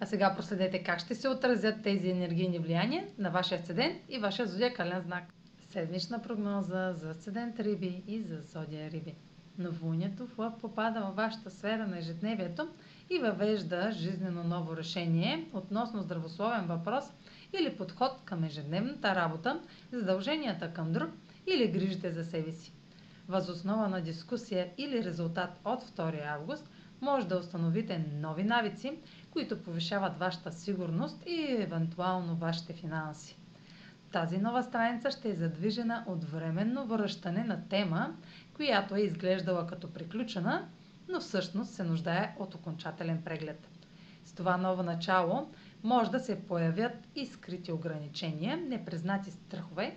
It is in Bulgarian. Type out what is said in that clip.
А сега проследете как ще се отразят тези енергийни влияния на вашия асцендент и вашия зодиакален знак. Седмична прогноза за асцендент Риби и за зодия Риби. Новолунието в Лъв попада във вашата сфера на ежедневието и въвежда жизнено ново решение относно здравословен въпрос или подход към ежедневната работа, задълженията към друг или грижите за себе си. Възоснова на дискусия или резултат от 2 август може да установите нови навици, които повишават вашата сигурност и евентуално вашите финанси. Тази нова страница ще е задвижена от временно връщане на тема, която е изглеждала като приключена, но всъщност се нуждае от окончателен преглед. С това ново начало може да се появят и скрити ограничения, непризнати страхове